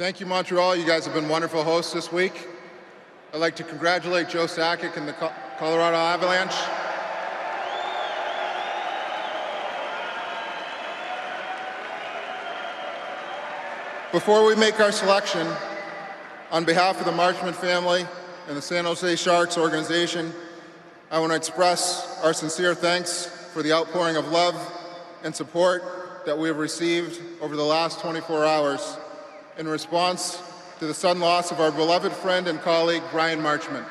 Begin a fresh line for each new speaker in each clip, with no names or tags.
Thank you, Montreal. You guys have been wonderful hosts this week. I'd like to congratulate Joe Sakic and the Colorado Avalanche. Before we make our selection, on behalf of the Marchment family and the San Jose Sharks organization, I want to express our sincere thanks for the outpouring of love and support that we have received over the last 24 hours in response to the sudden loss of our beloved friend and colleague, Brian Marchment.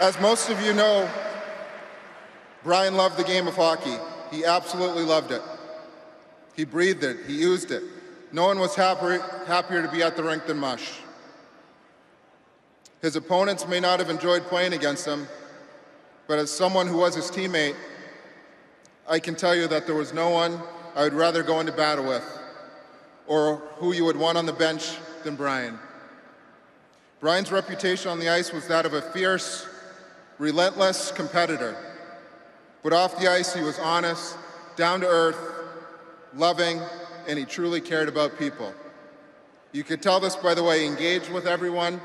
As most of you know, Brian loved the game of hockey. He absolutely loved it. He breathed it. He used it. No one was happier, happier to be at the rink than Mush. His opponents may not have enjoyed playing against him, but as someone who was his teammate, I can tell you that there was no one I would rather go into battle with or who you would want on the bench than Brian. Brian's reputation on the ice was that of a fierce, relentless competitor. But off the ice, he was honest, down to earth, loving, and he truly cared about people. You could tell this by the way he engaged with everyone,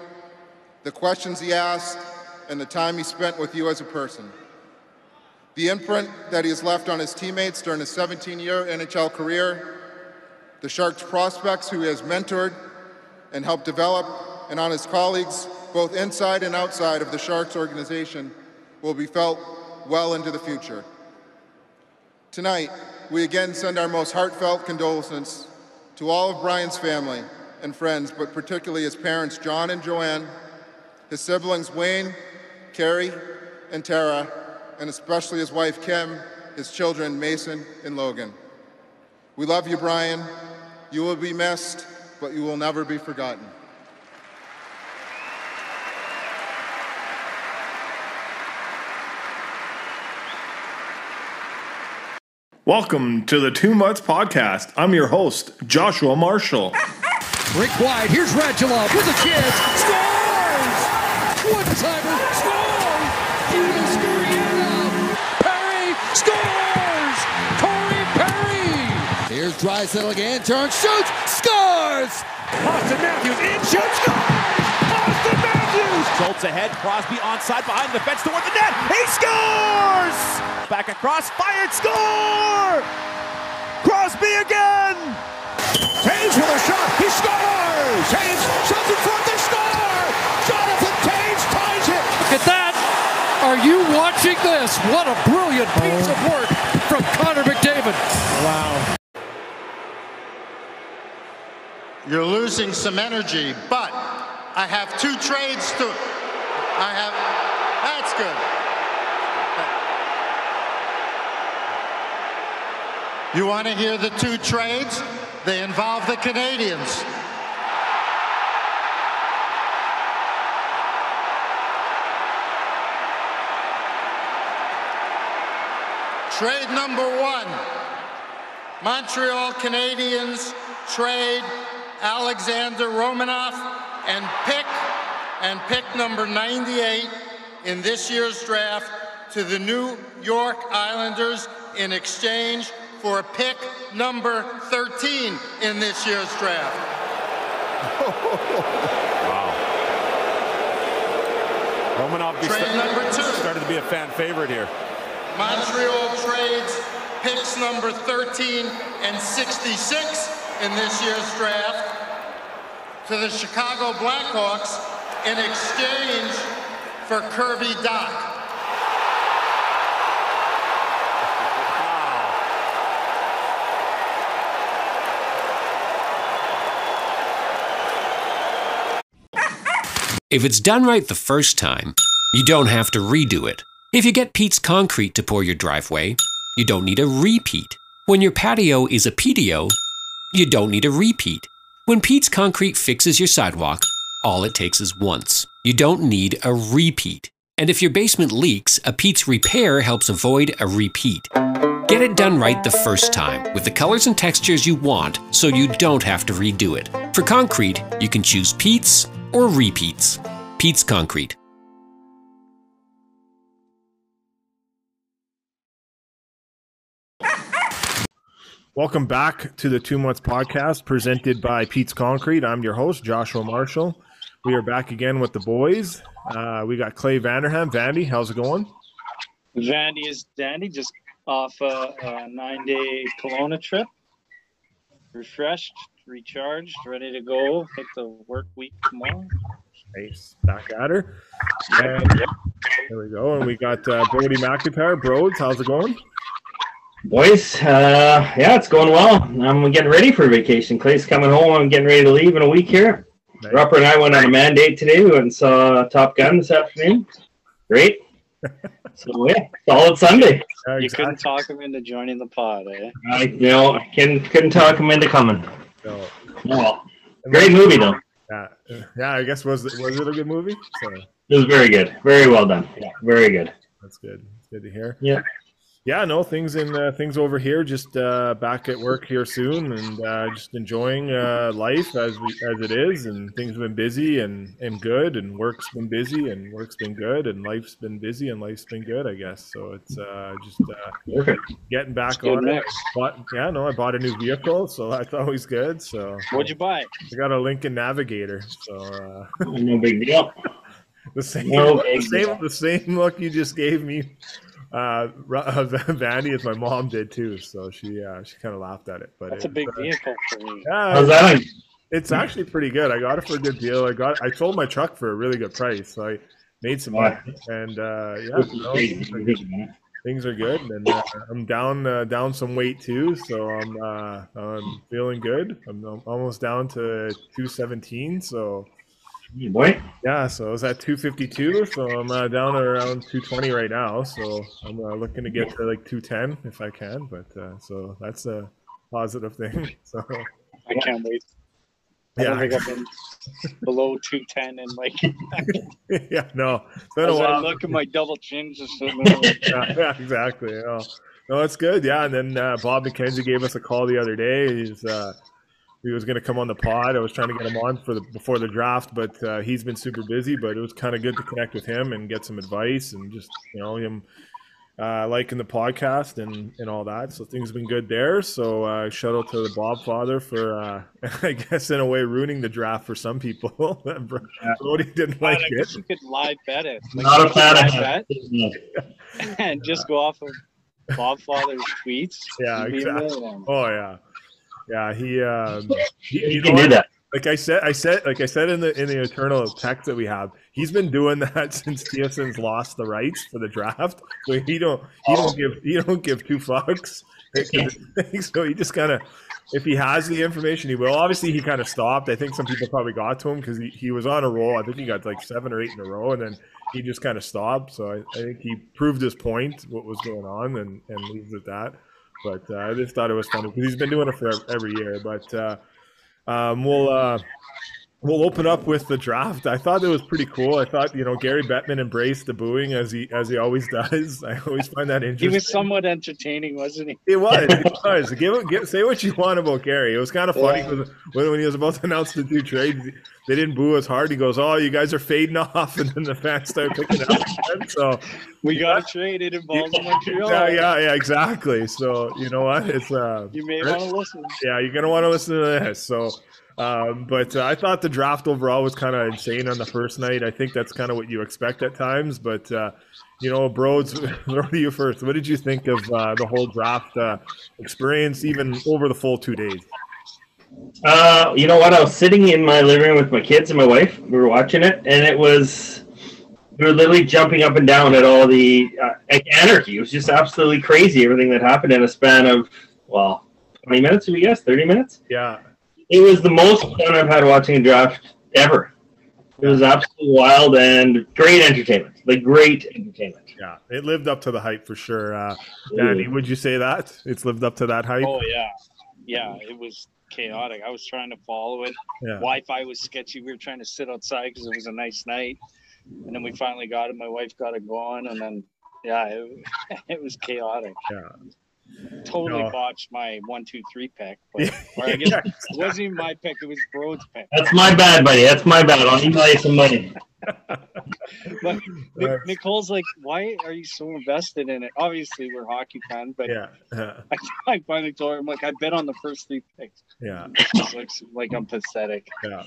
the questions he asked, and the time he spent with you as a person. The imprint that he has left on his teammates during his 17-year NHL career, the Sharks prospects who he has mentored and helped develop, and on his colleagues, both inside and outside of the Sharks organization, will be felt well into the future. Tonight, we again send our most heartfelt condolences to all of Brian's family and friends, but particularly his parents, John and Joanne, his siblings, Wayne, Carrie, and Tara, and especially his wife, Kim, his children, Mason and Logan. We love you, Brian. You will be missed, but you will never be forgotten.
Welcome to the Two Mutts Podcast. I'm your host, Joshua Marshall.
Rick Wide, here's Radulov with a chance. Scores! One timer, Perry! Here's Draisaitl again, turns, shoots, scores!
Auston Matthews in, shoots, scores! Auston Matthews!
Schultz ahead, Crosby onside behind the fence toward the net. He scores! Back across, fired, score! Crosby again!
Toews with a shot, he scores! Toews shots in front, they score! Jonathan Toews ties it!
Look at that! Are you watching this? What a brilliant piece of work from Connor McDavid.
Wow. You're losing some energy, but I have two trades to. I have. That's good. You want to hear the two trades? They involve the Canadiens. Trade number one. Montreal Canadiens trade Alexander Romanov and pick and pick number 98 in this year's draft to the New York Islanders in exchange for pick number 13 in this year's draft.
wow. Romanov started to be a fan favorite here.
Montreal trades picks number 13 and 66 in this year's draft to the Chicago Blackhawks in exchange for Kirby Dach.
If it's done right the first time, you don't have to redo it. If you get Pete's Concrete to pour your driveway, you don't need a repeat. When your patio is a PDO, you don't need a repeat. When Pete's Concrete fixes your sidewalk, all it takes is once. You don't need a repeat. And if your basement leaks, a Pete's repair helps avoid a repeat. Get it done right the first time with the colors and textures you want so you don't have to redo it. For concrete, you can choose Pete's or repeats. Pete's Concrete.
Welcome back to the Two Months Podcast presented by Pete's Concrete. I'm your host, Joshua Marshall. We are back again with the boys. Uh, we got Clay Vanderham. Vandy, how's it going?
Vandy is dandy, just off a, a nine day Kelowna trip. Refreshed, recharged, ready to go. Hit the work week tomorrow.
Nice. Back at her. And there we go. And we got uh, Brody McIntyre. Broads, how's it going?
Boys, uh, yeah, it's going well. I'm getting ready for vacation. Clay's coming home. I'm getting ready to leave in a week here.
Nice.
Rupper and I went on a mandate today. We went and saw Top Gun this afternoon. Great. so yeah, solid Sunday.
You couldn't talk him into joining the pod, eh?
I you know I couldn't couldn't talk him into coming.
So,
Well, great movie though.
yeah, yeah, I guess was it, was it a good movie? So
It was very good. Very well done. Yeah, very good.
that's good. It's good to hear.
Yeah.
Yeah, no things in uh, things over here. Just uh, back at work here soon, and uh, just enjoying uh, life as we as it is. And things have been busy and and good, and work's been busy and work's been good, and life's been busy and life's been good. I guess so. It's uh, just uh, getting back on it. Bought, yeah, no, I bought a new vehicle, so that's always good. So
What'd you buy?
I got a Lincoln Navigator, so uh,
No big deal.
the same,
No
the same,
deal.
the same look you just gave me, uh, uh, Vandy, as my mom did too. So she, uh, she kind of laughed at it, but
That's a big
uh,
vehicle for me.
yeah,
How's that? on-
it's actually pretty good. I got it for a good deal. I got, I sold my truck for a really good price, so I made some money. And uh, yeah, no, things are good. Things are good, and uh, I'm down, uh, down some weight too. So I'm, uh, I'm feeling good. I'm al- almost down to 217. So.
Boy,
Yeah, so I was at 252, so I'm uh, down around 220 right now. So I'm uh, looking to get to like 210 if I can, but uh, so that's a positive thing. So
I can't wait. I don't
yeah,
think I've been below 210 and like
yeah, no, it's been a
as I
while.
look at my double chins just sitting there.
yeah, yeah, exactly. No, no, it's good. Yeah, and then uh, Bob McKenzie gave us a call the other day. He's uh, he was going to come on the pod. I was trying to get him on for the before the draft, but uh, he's been super busy. But it was kind of good to connect with him and get some advice and just you know him uh, liking the podcast and and all that. So things have been good there. So uh, shout out to the Bob father for uh, I guess in a way ruining the draft for some people. Brody didn't
I
like it.
guess you could live bet it. Like,
not a
could
fan
bet and just go off of Bob Father's tweets.
Yeah,
You'd be a
exactly. Oh yeah, yeah. He, um, he
You can do that.
Like I said, I said, like I said in the in the eternal text that we have, he's been doing that since TSN's lost the rights for the draft. So he don't he don't give he don't give two fucks. so he just kind of, if he has the information, he will. Obviously, he kind of stopped. I think some people probably got to him because he, he was on a roll. I think he got like seven or eight in a row, and then he just kind of stopped. So I, I think he proved his point, what was going on, and and leaves it at that. But uh, I just thought it was funny because he's been doing it for every year. But uh, um, we'll uh, we'll open up with the draft. I thought it was pretty cool. I thought you know Gary Bettman embraced the booing as he as he always does. I always find that interesting.
He was somewhat entertaining, wasn't he?
It was. It was. Give, it- give, say what you want about Gary. It was kind of funny
Yeah.
'cause when, when he was about to announce the two trades, they didn't boo as hard. He goes, "Oh, you guys are fading off," and then the fans start picking up. again. So
We got to trade. It involves Montreal.
yeah, yeah, yeah, exactly. So you know what? It's uh,
You may want to listen.
yeah, you're gonna want to listen to this. So, um, but uh, I thought the draft overall was kind of insane on the first night. I think that's kind of what you expect at times. But uh, you know, Broads, throw to you first. What did you think of uh, the whole draft uh, experience, even over the full two days?
Uh, you know what? I was sitting in my living room with my kids and my wife. We were watching it, and it was we were literally jumping up and down at all the uh, anarchy. It was just absolutely crazy. Everything that happened in a span of well, twenty minutes. We guess thirty minutes?
Yeah,
It was the most fun I've had watching a draft ever. It was absolutely wild and great entertainment. Like great entertainment.
yeah, it lived up to the hype for sure. Uh, Danny, would you say that it's lived up to that hype?
Oh yeah, yeah. It was chaotic. I was trying to follow it.
Yeah.
Wi-Fi was sketchy. We were trying to sit outside because it was a nice night, and then we finally got it. My wife got it going, and then yeah, it, it was chaotic.
Yeah.
Totally
No.
botched my one, two, three pick. But, or I guess it wasn't even my pick. It was Broad's pick.
That's my bad, buddy. That's my bad. I'll email you some money.
but Nic- Nicole's like, why are you so invested in it? Obviously, we're hockey fans, but
Yeah. Yeah.
I, I finally told her, I'm like, I bet on the first three picks.
Yeah.
It looks like I'm pathetic.
Yeah.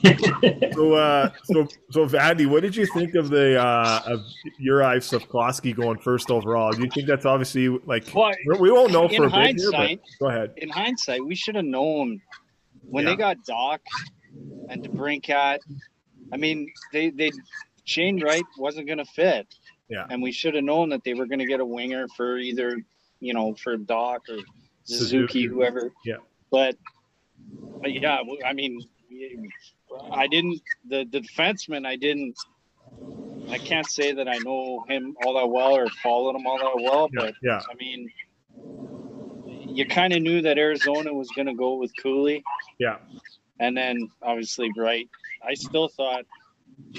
so, uh, so, so, Vandy, what did you think of the uh, of Uri Slafkovsky going first overall? Do you think that's obviously like
Well,
we won't know
in
for a bit here, but
hindsight-
go ahead.
In hindsight, we should have known when
Yeah.
they got Dach and DeBrincat. I mean, they they Shane Wright wasn't going to fit.
Yeah.
and we should have known that they were going to get a winger for either you know for Dach or Suzuki,
Suzuki.
whoever.
Yeah.
But, but yeah, I mean, I didn't the the defenseman. I didn't. I can't say that I know him all that well or followed him all that well,
Yeah.
but
Yeah.
I mean, you kind of knew that Arizona was going to go with Cooley,
Yeah.
and then obviously Wright. I still thought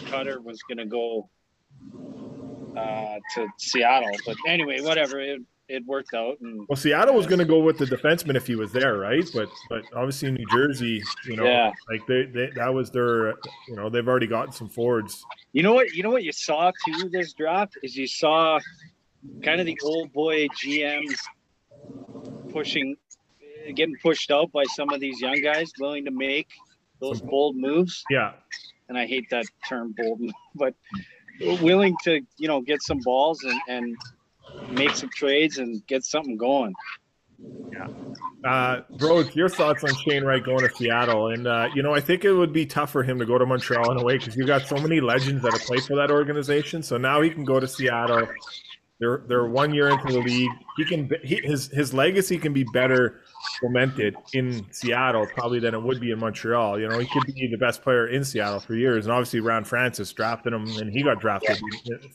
Cutter was going to go uh, to Seattle, but anyway, whatever. It it worked out, and
Well, Seattle was going to go with the defenseman if he was there, right? But but obviously New Jersey, you know,
Yeah.
like they, they that was their, you know, they've already gotten some forwards.
You know what? You know what you saw too this draft is you saw kind of the old boy GMs pushing, getting pushed out by some of these young guys willing to make those bold moves.
Yeah.
And I hate that term bold, move, but willing to you know get some balls and and make some trades and get something going.
Uh, bro, your thoughts on Shane Wright going to Seattle? And uh, you know, I think it would be tough for him to go to Montreal in a way because you've got so many legends that have played for that organization. So now he can go to Seattle. They're they're one year into the league. He can he, his his legacy can be better fomented in Seattle probably than it would be in Montreal. You know, he could be the best player in Seattle for years. And obviously, Ron Francis drafted him, and he got drafted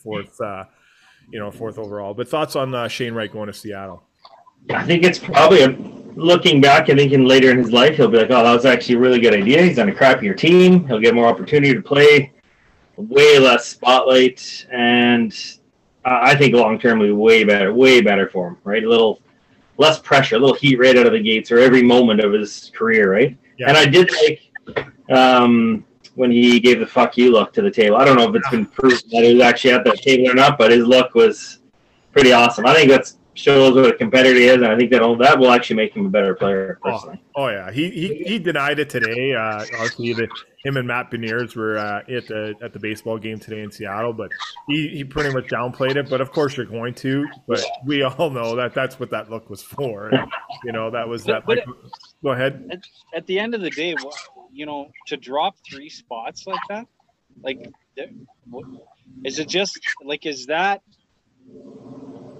fourth, uh, you know, fourth overall. But thoughts on uh, Shane Wright going to Seattle?
I think it's probably a, looking back. I think in later in his life, he'll be like, "Oh, that was actually a really good idea." He's on a crappier team. He'll get more opportunity to play, way less spotlight, and uh, I think long term will be way better, way better for him. Right, a little less pressure, a little heat right out of the gates, or every moment of his career. Right,
Yeah.
and I did like um, when he gave the "fuck you" look to the table. I don't know if it's been proved that he was actually at that table or not, but his look was pretty awesome. I think that's shows what a competitor he is, and I think that that will actually make him a better player. Personally.
Oh, oh yeah, he, he he denied it today. Uh, obviously, the, him and Matt Beniers were uh, at the at the baseball game today in Seattle, but he, he pretty much downplayed it. But of course, you're going to. But we all know that that's what that look was for. And, you know, that was that.
But-
Like, go ahead.
at, at the end of the day, wha- you know, to drop three spots like that, like, th- what- is it just like is that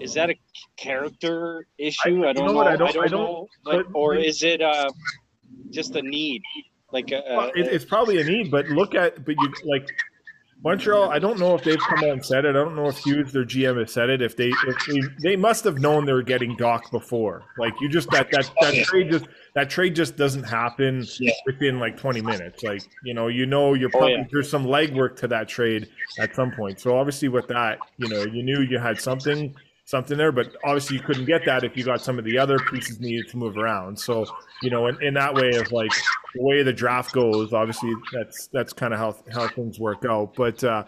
is that a character issue? I, don't
know
know.
what,
I
I
don't,
don't- I don't-
know, but, or is it uh just a need? Like, a,
Well, it, it's probably a need, but look at but you like Montreal. I don't know if they've come out and said it. I don't know if Hughes, their GM, has said it. If they if they, they must have known they were getting Dach before. Like you just that that that trade just that trade just doesn't happen within like 20 minutes. Like you know you know you're
Oh, yeah.
there's some legwork to that trade at some point. So obviously with that you know you knew you had something something there, but obviously you couldn't get that if you got some of the other pieces needed to move around. So you know in, in that way of like the way the draft goes, obviously that's that's kind of how how things work out. But uh,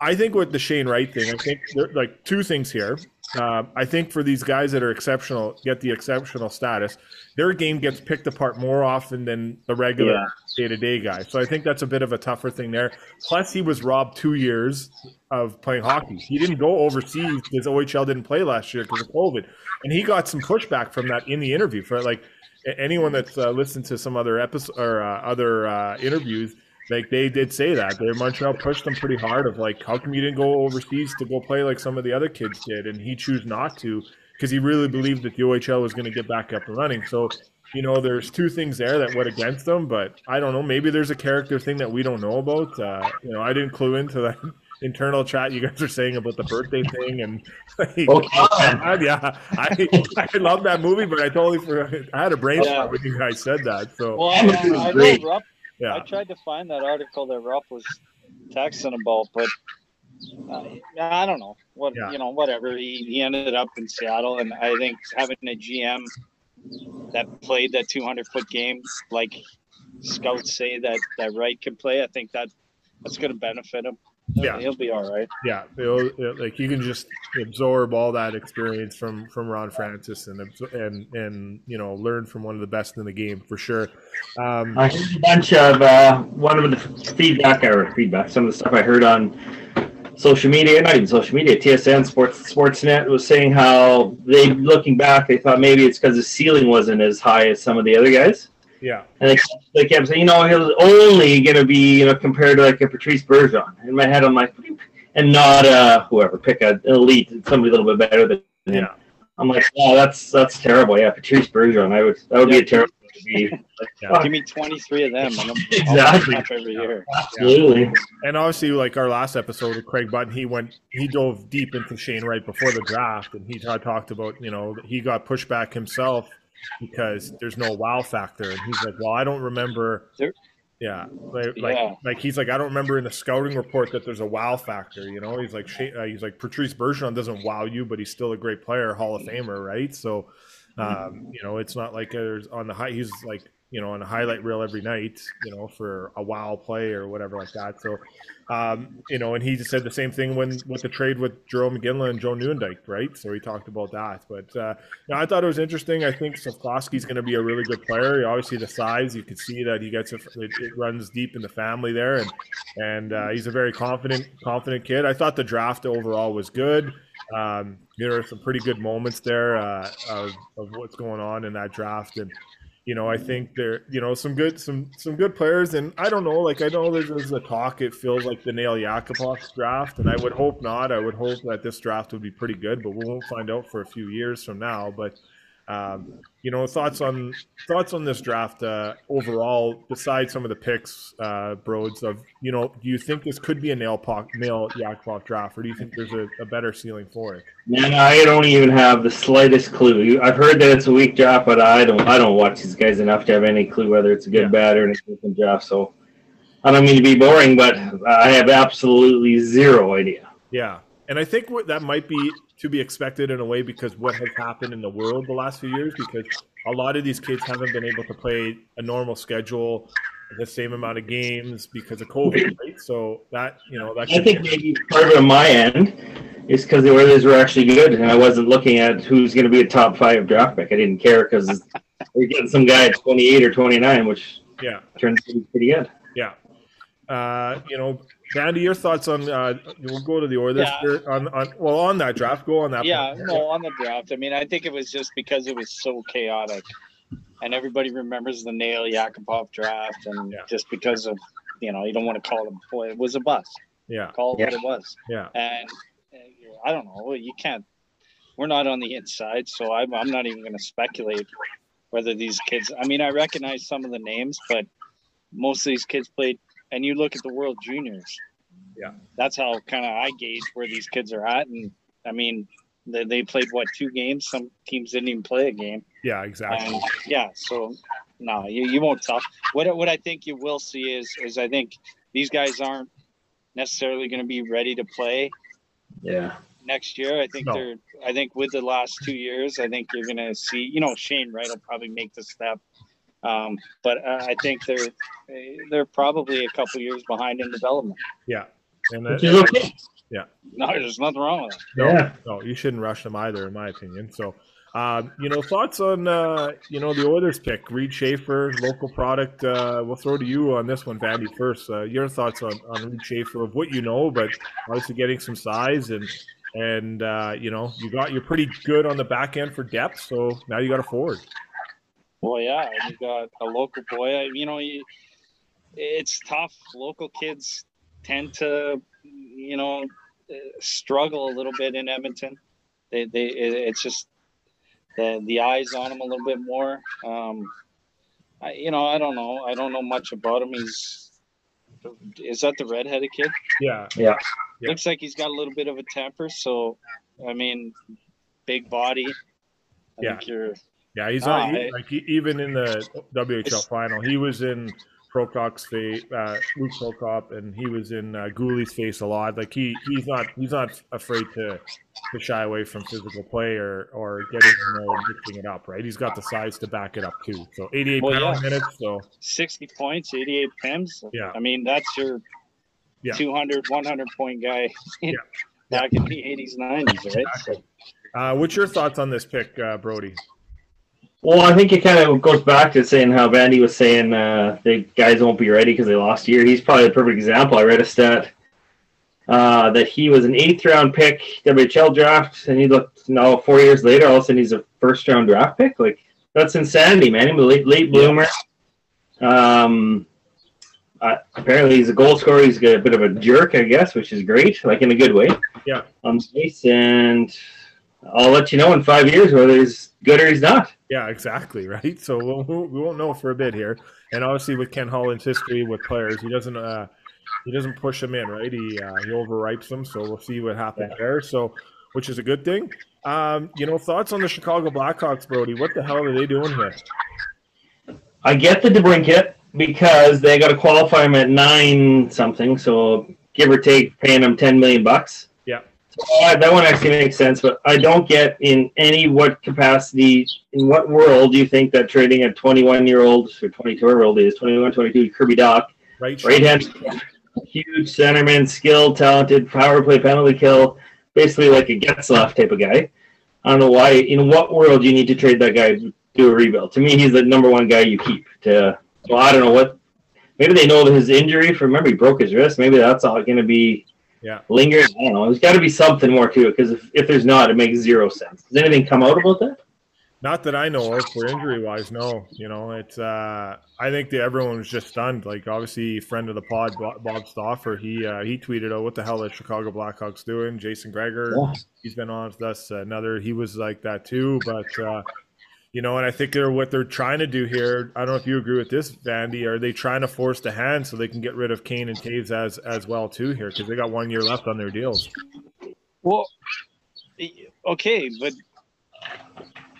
I think with the Shane Wright thing, I think there like two things here. Uh, I think for these guys that are exceptional, get the exceptional status, their game gets picked apart more often than the regular
Yeah.
Day to day guy. So I think that's a bit of a tougher thing there. Plus, he was robbed two years of playing hockey. He didn't go overseas because OHL didn't play last year because of COVID, and he got some pushback from that in the interview. For like anyone that's uh, listened to some other episode or uh, other uh, interviews, like they did say that they Montreal pushed him pretty hard of like, how come you didn't go overseas to go play like some of the other kids did, and he chose not to because he really believed that the OHL was going to get back up and running. So. You know, there's two things there that went against them, but I don't know. Maybe there's a character thing that we don't know about. Uh, you know, I didn't clue into that internal chat you guys are saying about the birthday thing and like,
Okay.
yeah, I I love that movie, but I totally forgot. I had a brain
Yeah.
fart when you guys said that. So
well, I, I, I know Rupp.
Yeah.
I tried to find that article that Rupp was texting about, but uh, I don't know what
Yeah.
you know. Whatever. He, he ended up in Seattle, and I think having a GM that played that 200 foot game, like scouts say that that Wright can play, I think that that's going to benefit him.
Yeah.
he'll be all right.
Yeah, it'll- it- like you can just absorb all that experience from from Ron Francis and and and you know learn from one of the best in the game for sure. Um,
I heard a bunch of uh, one of the feedback or feedback, some of the stuff I heard on social media, not even social media, TSN Sports Sportsnet was saying how they looking back, they thought maybe it's because the ceiling wasn't as high as some of the other guys.
yeah,
And they, they kept saying, you know, he was only going to be, you know, compared to like a Patrice Bergeron. In my head, I'm like, and not uh, whoever, pick an elite, somebody a little bit better than him.
Yeah.
I'm like, oh, that's that's terrible. Yeah, Patrice Bergeron, I would that would be a terrible thing to be.
Yeah.
Give me 23 of them, and I'm
Exactly.
I'll every year.
absolutely.
and obviously like our last episode with Craig Button, he went he dove deep into Shane Wright before the draft, and he ta- talked about you know he got pushback himself because there's no wow factor, and he's like, well, I don't remember.
There-
Yeah, like, like,
Yeah.
like he's like, I don't remember in the scouting report that there's a wow factor. You know, he's like, uh, he's like Patrice Bergeron doesn't wow you, but he's still a great player, Hall of Famer, right? So, um, you know, it's not like there's on the high. He's like, you know, on a highlight reel every night, you know, for a wow play or whatever like that. So, um, you know, and he just said the same thing when with the trade with Jarome Iginla and Joe Nieuwendyk, right? So he talked about that. But uh, you know, I thought it was interesting. I think Slafkovsky's going to be a really good player. Obviously, the size you can see that he gets it, it, runs deep in the family there, and and uh, he's a very confident confident kid. I thought the draft overall was good. Um, there are some pretty good moments there uh, of, of what's going on in that draft, and you know, I think there, you know, some good, some some good players, and I don't know, like I know there's, there's a talk. It feels like the Nail Yakupov draft, and I would hope not. I would hope that this draft would be pretty good, but we won't find out for a few years from now. But um, you know, thoughts on thoughts on this draft uh, overall, besides some of the picks, uh, Broads. Of you know, do you think this could be a Nail Pok, Nail Yakupov draft, or do you think there's a, a better ceiling for it?
Man, I don't even have the slightest clue. I've heard that it's a weak draft, but I don't. I don't watch these guys enough to have any clue whether it's a good,
Yeah.
bad, or an different draft. So I don't mean to be boring, but I have absolutely zero idea.
Yeah, and I think what, that might be to be expected in a way because what has happened in the world the last few years because a lot of these kids haven't been able to play a normal schedule, the same amount of games because of COVID, right? So that you know that
I think maybe part of it on my end is because the Oilers were actually good, and I wasn't looking at who's going to be a top five draft pick. I didn't care because we're getting some guy at 28 or 29, which
yeah
turns out to be pretty good.
yeah. Uh, you know, Vandy, your thoughts on? Uh, we'll go to the Oilers
Yeah.
here on, on well on that draft. Go on that.
Yeah,
point.
no, on the draft. I mean, I think it was just because it was so chaotic, and everybody remembers the Nail Yakupov draft, and
Yeah.
just because of you know you don't want to call it a boy, it was a bust.
yeah,
Call it what it was,
yeah,
and uh, I don't know. You can't. We're not on the inside, so I'm, I'm not even going to speculate whether these kids. I mean, I recognize some of the names, but most of these kids played. And you look at the World Juniors.
Yeah.
That's how kind of I gauge where these kids are at, and I mean, they, they played what two games? Some teams didn't even play a game.
yeah, exactly.
And yeah, so no, you, you won't tell. What what I think you will see is is I think these guys aren't necessarily going to be ready to play
Yeah.
next year. I think
No.
they're. I think with the last two years, I think you're going to see. You know, Shane Wright will probably make the step, um, but uh, I think they're they're probably a couple years behind in development.
Yeah, and
Which
that,
is okay.
No, there's nothing wrong with it.
No,
Yeah.
no, you shouldn't rush them either, in my opinion. So, um, you know, thoughts on uh, you know the Oilers pick, Reid Schaefer, local product. Uh, we'll throw to you on this one, Vandy. First, uh, your thoughts on on Reid Schaefer of what you know, but obviously getting some size and and uh, you know you got you're pretty good on the back end for depth. So now you got a forward.
Well, yeah, you got a local boy. You know, you, it's tough. Local kids tend to, you know, uh, struggle a little bit in Edmonton. They, they, it's just the the eyes on him a little bit more. Um, I, you know, I don't know. I don't know much about him. He's is that the redheaded kid?
Yeah,
Yeah.
Yeah.
Looks like he's got a little bit of a temper. So, I mean, big body. I
Yeah.
think you're
yeah, he's on.
I-
like he, even in the WHL final, he was in Prokop's face, uh, Luke Prokop, and he was in uh, Guhle's face a lot. Like he, he's not, he's not afraid to, to shy away from physical play or, or getting in there mixing it up. Right, he's got the size to back it up too. So 88
Well, yeah.
minutes. So
60 points, 88 pims.
Yeah.
I mean, that's your
Yeah.
200, 100 point guy yeah. back in the 80s, 90s, right? So,
Uh, what's your thoughts on this pick, uh, Brody?
Well, I think it kind of goes back to saying how Vandy was saying uh, the guys won't be ready because they lost a year. He's probably the perfect example. I read a stat uh, that he was an eighth round pick WHL draft, and he looked now four years later, all of a sudden he's a first round draft pick. Like that's insanity, man. He's a late late bloomer. Um, uh, apparently he's a goal scorer. He's a bit of a jerk, I guess, which is great, like in a good way.
Yeah.
On space, and I'll let you know in five years whether he's good or he's not.
Yeah, exactly. Right. So we'll, we won't know for a bit here. And obviously, with Ken Holland's history with players, he doesn't uh, he doesn't push them in, right? He uh, he overripes them. So we'll see what happens there. So, which is a good thing. Um, you know, thoughts on the Chicago Blackhawks, Brody? What the hell are they doing here?
I get the DeBrincat because they got to qualify him at nine something, so give or take, paying him ten million bucks. Uh, that one actually makes sense, but I don't get in any what capacity, in what world do you think that trading a 21 year old or 22 year old is 21, 22 Kirby Dach,
Right.
right hand, huge centerman, skilled, talented, power play, penalty kill, basically like a Getzlaf type of guy. I don't know why. In what world do you need to trade that guy to do a rebuild? To me, he's the number one guy you keep. To well, I don't know what. Maybe they know his injury. For remember, he broke his wrist. Maybe that's all going to be
Yeah.
lingering. I don't know. There's got to be something more to it because if, if there's not, it makes zero sense. Does anything come out about that?
Not that I know of for injury wise. No, you know, it's. Uh, I think that everyone was just stunned. Like obviously, friend of the pod, Bob Stauffer, he uh, he tweeted out, "What the hell are Chicago Blackhawks doing?" Jason Gregor,
Yeah.
he's been on with us. Another, he was like that too. But uh, you know, and I think they're what they're trying to do here. I don't know if you agree with this, Vandy. Are they trying to force the hand so they can get rid of Kane and Toews as as well too here because they got one year left on their deals?
well, okay, but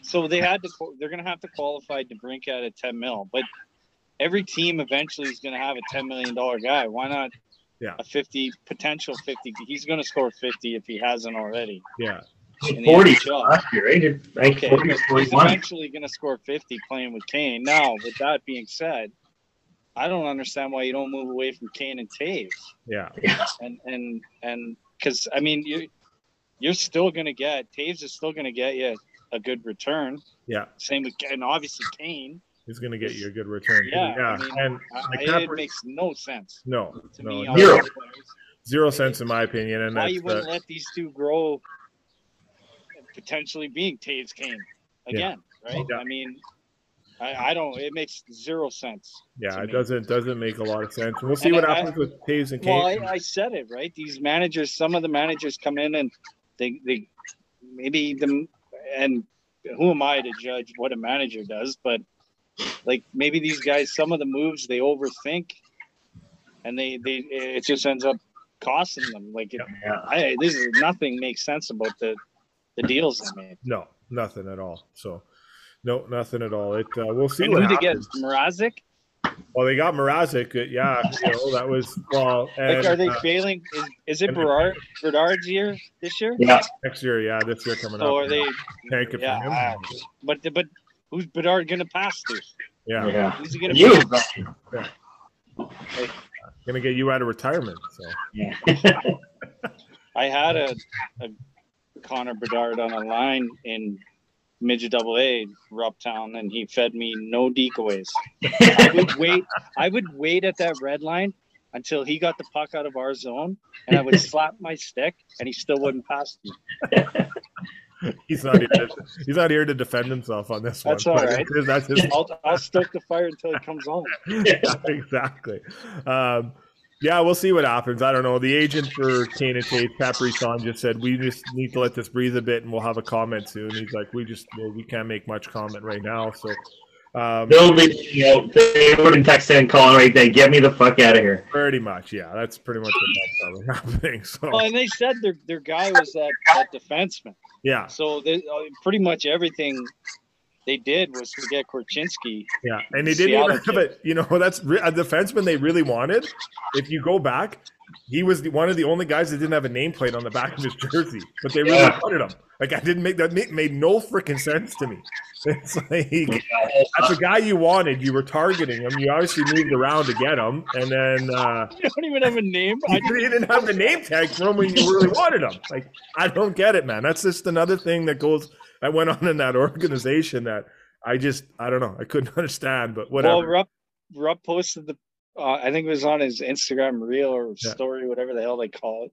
so they had to. They're going to have to qualify DeBrincat at 10 mil, but every team eventually is going to have a 10 million dollar guy. Why not?
Yeah.
A 50 potential 50. He's going to score 50 if he hasn't already.
Yeah,
40
NHL.
last year, right? I think
Okay,
40
he's
41.
eventually going to score 50 playing with Kane. Now, with that being said, I don't understand why you don't move away from Kane and Toews.
yeah,
And and and because I mean you you're still going to get Toews is still going to get you a good return.
yeah.
Same with and obviously Kane.
He's going to get you a good return.
Yeah,
yeah.
I mean,
and
I, I-
cap
it
rate-
makes no sense
no,
to
no,
me.
Zero.
players.
zero sense in my opinion. And
Why
that's
you wouldn't
uh,
let these two grow? Potentially being Toews Kane again, right?
Yeah.
I mean, I, I don't. It makes zero sense.
yeah, it
me.
doesn't doesn't make a lot of sense. We'll see
And
what
I-
happens with Toews and Kane.
Well, I, I said it right. These managers, some of the managers come in and they they maybe the and who am I to judge what a manager does? But like maybe these guys, some of the moves they overthink, and they they it just ends up costing them. Like it,
Yeah.
I this is nothing makes sense about the the deals they made.
no, nothing at all. So, no, nothing at all. It uh, we'll see
And
what
who they get?
happens.
Mrazek?
Well, they got Mrazek. uh, Yeah, so that was well. And,
Like, are they
uh,
failing? Is, is it
and-
Berard, Bedard's year this year?
Yeah.
next year? Yeah, this year coming
So
up.
are they?
tank it
Yeah,
for him?
I- But but who's Bedard gonna pass to?
yeah,
Yeah.
Who's he gonna
You.
pass?
gonna get you out of retirement. So
Yeah.
I had a, a Connor Bedard on a line in midget double A, Ruptown, and he fed me no decoys. I would wait. I would wait at that red line until he got the puck out of our zone, and I would slap my stick, and he still wouldn't pass me.
he's not here. To, he's not here to defend himself on this
That's
one.
all
but
right.
That's his
I'll, I'll stoke the fire until he comes on.
yeah, exactly. Um, yeah, we'll see what happens. I don't know. The agent for Kane and Tate, Pat Brisson, just said we just need to let this breathe a bit, and we'll have a comment soon. He's like, we just well, we can't make much comment right now. So um,
They'll be you know, they wouldn't text and calling right there. Get me the fuck out of here.
pretty much, yeah, that's pretty much what's probably happening. So
Well, and they said their their guy was that, that defenseman.
yeah,
So they, uh, pretty much everything they did was to get Korchinski.
yeah, and they didn't
Seattle
even have it. You know, that's re- a defenseman they really wanted. If you go back, he was the, one of the only guys that didn't have a nameplate on the back of his jersey, but they really
Yeah.
wanted him. Like I didn't make that ma- made no freaking sense to me. It's like that's a guy you wanted. You were targeting him. You obviously moved around to get him, and then uh,
You don't even have a name. I
you didn't have the name tag for him when you really wanted him. Like I don't get it, man. That's just another thing that goes that went on in that organization that I just I don't know. I couldn't understand, but whatever.
Well, Rupp, Rupp posted the, uh, I think it was on his Instagram reel or
Yeah.
story, whatever the hell they call it.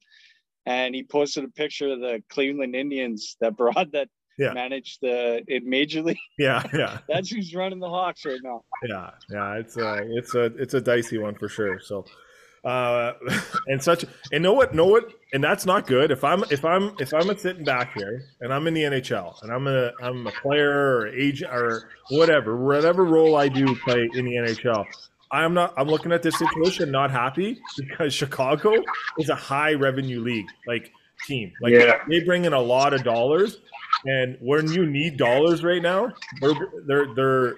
And he posted a picture of the Cleveland Indians, that broad that
Yeah.
managed the in Major League.
yeah, yeah.
That's who's running the Hawks right now.
Yeah, yeah, it's a it's a it's a dicey one for sure. So, uh, and such and know what know what and that's not good. If I'm if I'm if I'm sitting back here and I'm in the NHL and I'm a I'm a player or agent or whatever whatever role I do play in the NHL. I'm not. I'm looking at this situation not happy because Chicago is a high revenue league like team. Like
Yeah.
they bring in a lot of dollars, and when you need dollars right now, they're they're they're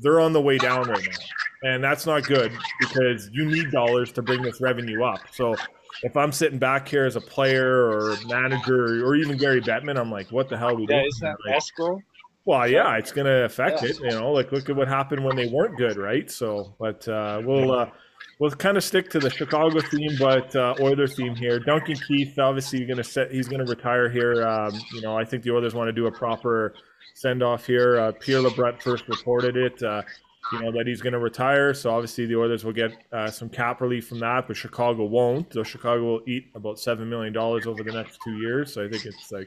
they're on the way down right now, and that's not good because you need dollars to bring this revenue up. So if I'm sitting back here as a player or manager or even Gary Bettman, I'm like, what the hell are we
Yeah,
doing?
is that
Like,
escrow?
well, yeah, it's going to affect
Yeah.
it. You know, like look at what happened when they weren't good, right? So, but uh, we'll uh, we'll kind of stick to the Chicago theme, but uh, Oilers theme here. Duncan Keith, obviously, going to set. He's going to retire here. Um, you know, I think the Oilers want to do a proper send off here. Uh, Pierre LeBrun first reported it. Uh, you know that he's going to retire, so obviously the Oilers will get uh, some cap relief from that, but Chicago won't. So Chicago will eat about seven million dollars over the next two years. So I think it's like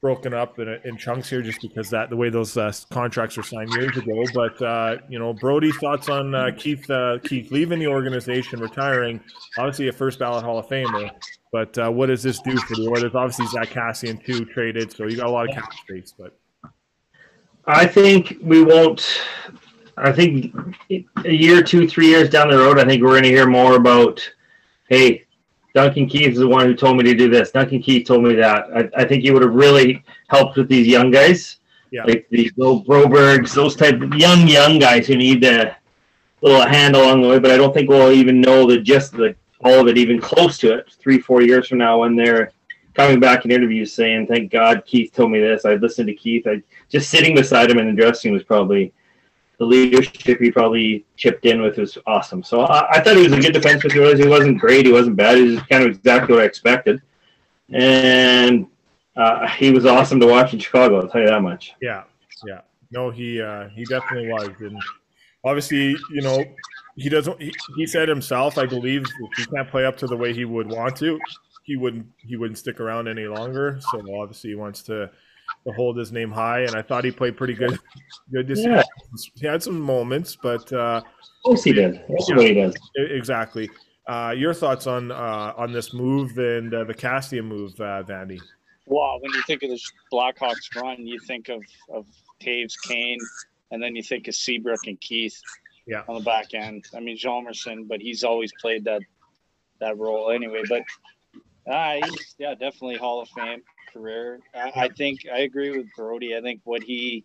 broken up in, in chunks here just because that the way those uh, contracts were signed years ago. But uh, you know, Brody, thoughts on uh, Keith Keith leaving the organization, retiring? Obviously, a first ballot Hall of Famer. But what does this do for the Oilers? Obviously, Zack Kassian too traded, so you got a lot of cap space. But
I think we won't. I think a year, two, three years down the road, I think we're going to hear more about, hey, Duncan Keith is the one who told me to do this. Duncan Keith told me that. I, I think he would have really helped with these young guys,
yeah,
like these little Brobergs, those type of young, young guys who need a little hand along the way. But I don't think we'll even know the just the all of it, even close to it, three, four years from now when they're coming back in interviews saying, "Thank God Keith told me this. I listened to Keith. I just sitting beside him in the dressing was probably the leadership he probably chipped in with was awesome. So I, I thought he was a good defenseman. He was. He wasn't great. He wasn't bad. He was kind of exactly what I expected, and uh, he was awesome to watch in Chicago. I'll tell you that much.
yeah, yeah. No, he uh, he definitely was, and obviously, you know, he doesn't. He, he said himself, I believe, if he can't play up to the way he would want to, he wouldn't he wouldn't stick around any longer. So obviously, he wants to, to hold his name high, and I thought he played pretty good. Good this
Yeah.
He had some moments, but uh,
Of course he did. That's what he does.
exactly. Uh, your thoughts on uh, on this move and uh, the Kassian move, uh, Vandy?
Well, when you think of the Blackhawks run, you think of of Toews, Kane, and then you think of Seabrook and Keith
Yeah.
on the back end. I mean, Hjalmarsson, but he's always played that that role anyway. But uh, he's, yeah, definitely Hall of Fame career. I, I think I agree with Brody. I think what he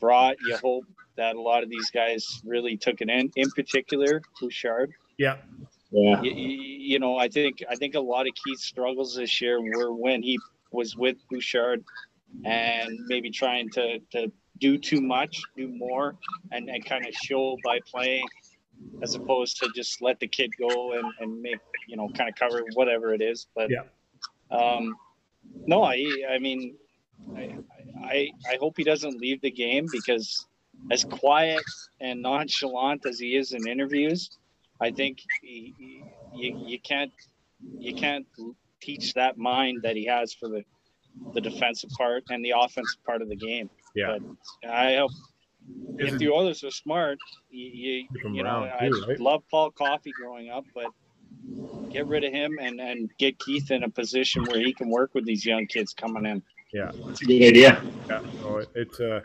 brought, you hope that a lot of these guys really took it in. In particular, Bouchard.
Yeah,
Yeah.
You, you know, I think I think a lot of Keith's struggles this year were when he was with Bouchard and maybe trying to, to do too much, do more, and, and kind of show by playing as opposed to just let the kid go and, and make, you know, kind of cover whatever it is. But
Yeah.
um, no, I, I mean, I, I, I hope he doesn't leave the game because as quiet and nonchalant as he is in interviews, I think he, he, you, you can't you can't teach that mind that he has for the the defensive part and the offensive part of the game.
yeah.
But I hope if the Oilers are smart, you you, you know
around
I
too, right?
love Paul Coffey growing up, but get rid of him and and get Keith in a position where he can work with these young kids coming in.
yeah.
That's a good idea.
Yeah, so it, it's uh,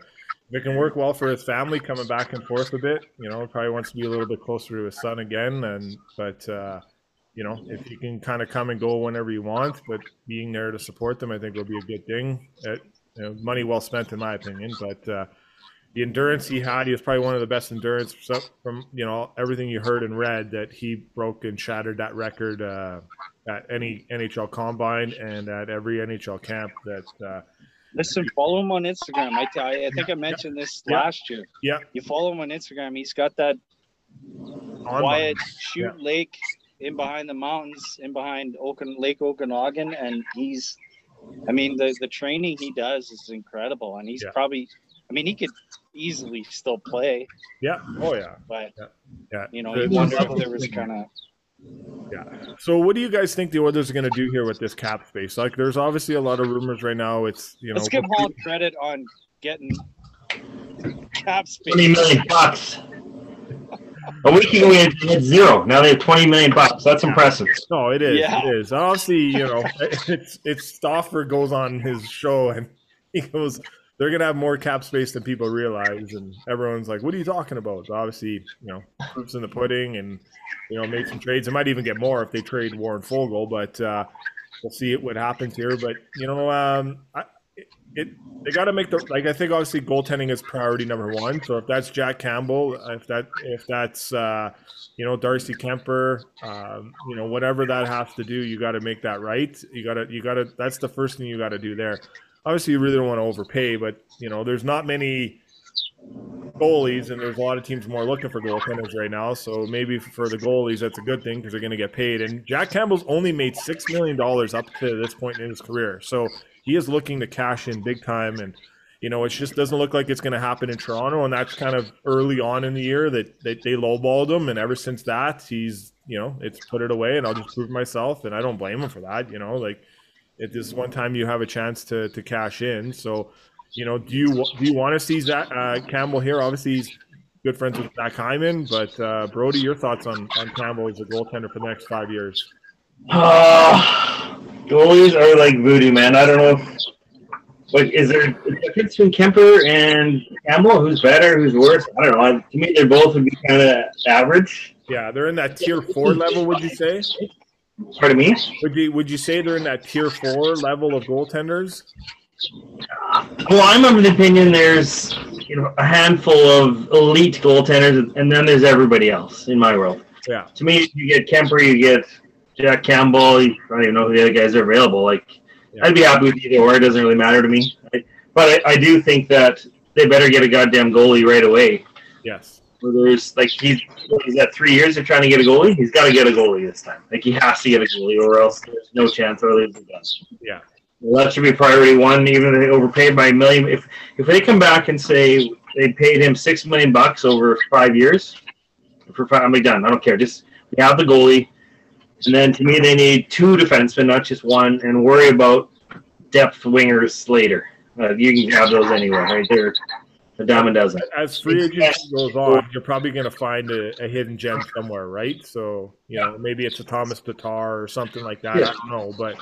it can work well for his family, coming back and forth a bit. You know, probably wants to be a little bit closer to his son again, and but uh, you know, if he can kind of come and go whenever he wants, but being there to support them, I think will be a good thing. It, you know, money well spent, in my opinion. But uh, the endurance he had, he was probably one of the best endurance from you know everything you heard and read that he broke and shattered that record uh, at any NHL combine and at every NHL camp. That uh,
Listen, follow him on Instagram. I, I, I think I mentioned this
Yeah.
last year.
yeah,
You follow him on Instagram. He's got that
on
quiet shoot lake in behind the mountains, in behind Okan, Lake Okanagan, and he's. I mean, the the training he does is incredible, and he's
Yeah.
probably. I mean, he could easily still play,
yeah, oh yeah,
but
yeah.
you know, you wonder if there was kind of.
Yeah. So, what do you guys think the Oilers are going to do here with this cap space? Like, there's obviously a lot of rumors right now. It's you know,
Let's give Hall credit on getting cap space.
Twenty million bucks. A week ago we had, we had zero. Now they have twenty million bucks. That's impressive.
No, it is.
Yeah.
It is. Obviously, you know, it's it's Stauffer goes on his show and he goes, they're gonna have more cap space than people realize, and everyone's like, "What are you talking about?" So obviously, you know, proofs in the pudding, and you know, make some trades. It might even get more if they trade Warren Foegele, but uh, we'll see what happens here. But you know, um, I, it, it they got to make the like. I think obviously goaltending is priority number one. So if that's Jack Campbell, if that if that's uh, you know Darcy Kuemper, um, you know whatever that has to do, you got to make that right. You got to you got to. That's the first thing you got to do there. Obviously, you really don't want to overpay, but you know there's not many goalies, and there's a lot of teams more looking for goaltenders right now. So maybe for the goalies, that's a good thing because they're going to get paid. And Jack Campbell's only made six million dollars up to this point in his career, so he is looking to cash in big time. And you know, it just doesn't look like it's going to happen in Toronto, and that's kind of early on in the year that, that they lowballed him. And ever since that, he's you know, it's put it away, and I'll just prove myself, and I don't blame him for that. You know, like if this is one time you have a chance to to cash in, so you know, do you do you want to see Zach uh, Campbell here? Obviously, he's good friends with Zach Hyman, but uh, Brody, your thoughts on on Campbell as a goaltender for the next five years?
Uh, goalies are like voodoo, man. I don't know. If, like, is there a difference between Kuemper and Campbell? Who's better? Who's worse? I don't know. To me, they're both would be kind of average.
Yeah, they're in that tier four level. Would you say?
Pardon me.
Would you would you say they're in that tier four level of goaltenders?
Well, I'm of the opinion there's you know a handful of elite goaltenders, and then there's everybody else in my world.
Yeah.
To me, you get Kuemper, you get Jack Campbell. You, I don't even know who the other guys are available. Like, I'd be happy with either or. It doesn't really matter to me. I, but I, I do think that they better get a goddamn goalie right away.
Yes.
There's like he's he's got three years of trying to get a goalie. He's got to get a goalie this time. Like he has to get a goalie, or else there's no chance Oilers are done.
Yeah.
Well, that should be priority one, even if they overpaid by a million. If if they come back and say they paid him six million bucks over five years, for five, I'm like done. I don't care. Just we have the goalie, and then to me they need two defensemen, not just one, and worry about depth wingers later. Uh, you can have those anywhere, right there. A dime a dozen.
As free agency goes on, you're probably going to find a, a hidden gem somewhere, right? So you know maybe it's a Thomas Tatar or something like that. I don't know, but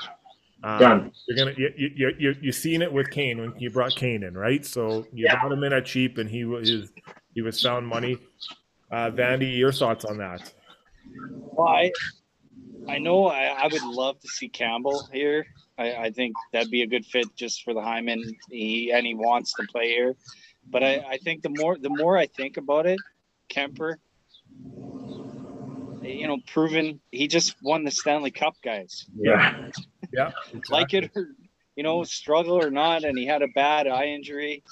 um,
Done.
You're gonna you you you you you seen it with Kane when you brought Kane in, right? So you
Yeah.
brought him in at cheap, and he was he was found money. Uh, Vandy, your thoughts on that?
Well, I, I know I, I would love to see Campbell here. I, I think that'd be a good fit just for the Hyman. He and he wants to play here. But I, I think the more the more I think about it, Kuemper, you know, proven he just won the Stanley Cup, guys.
Yeah.
Yeah.
Like it or you know, struggle or not, and he had a bad eye injury.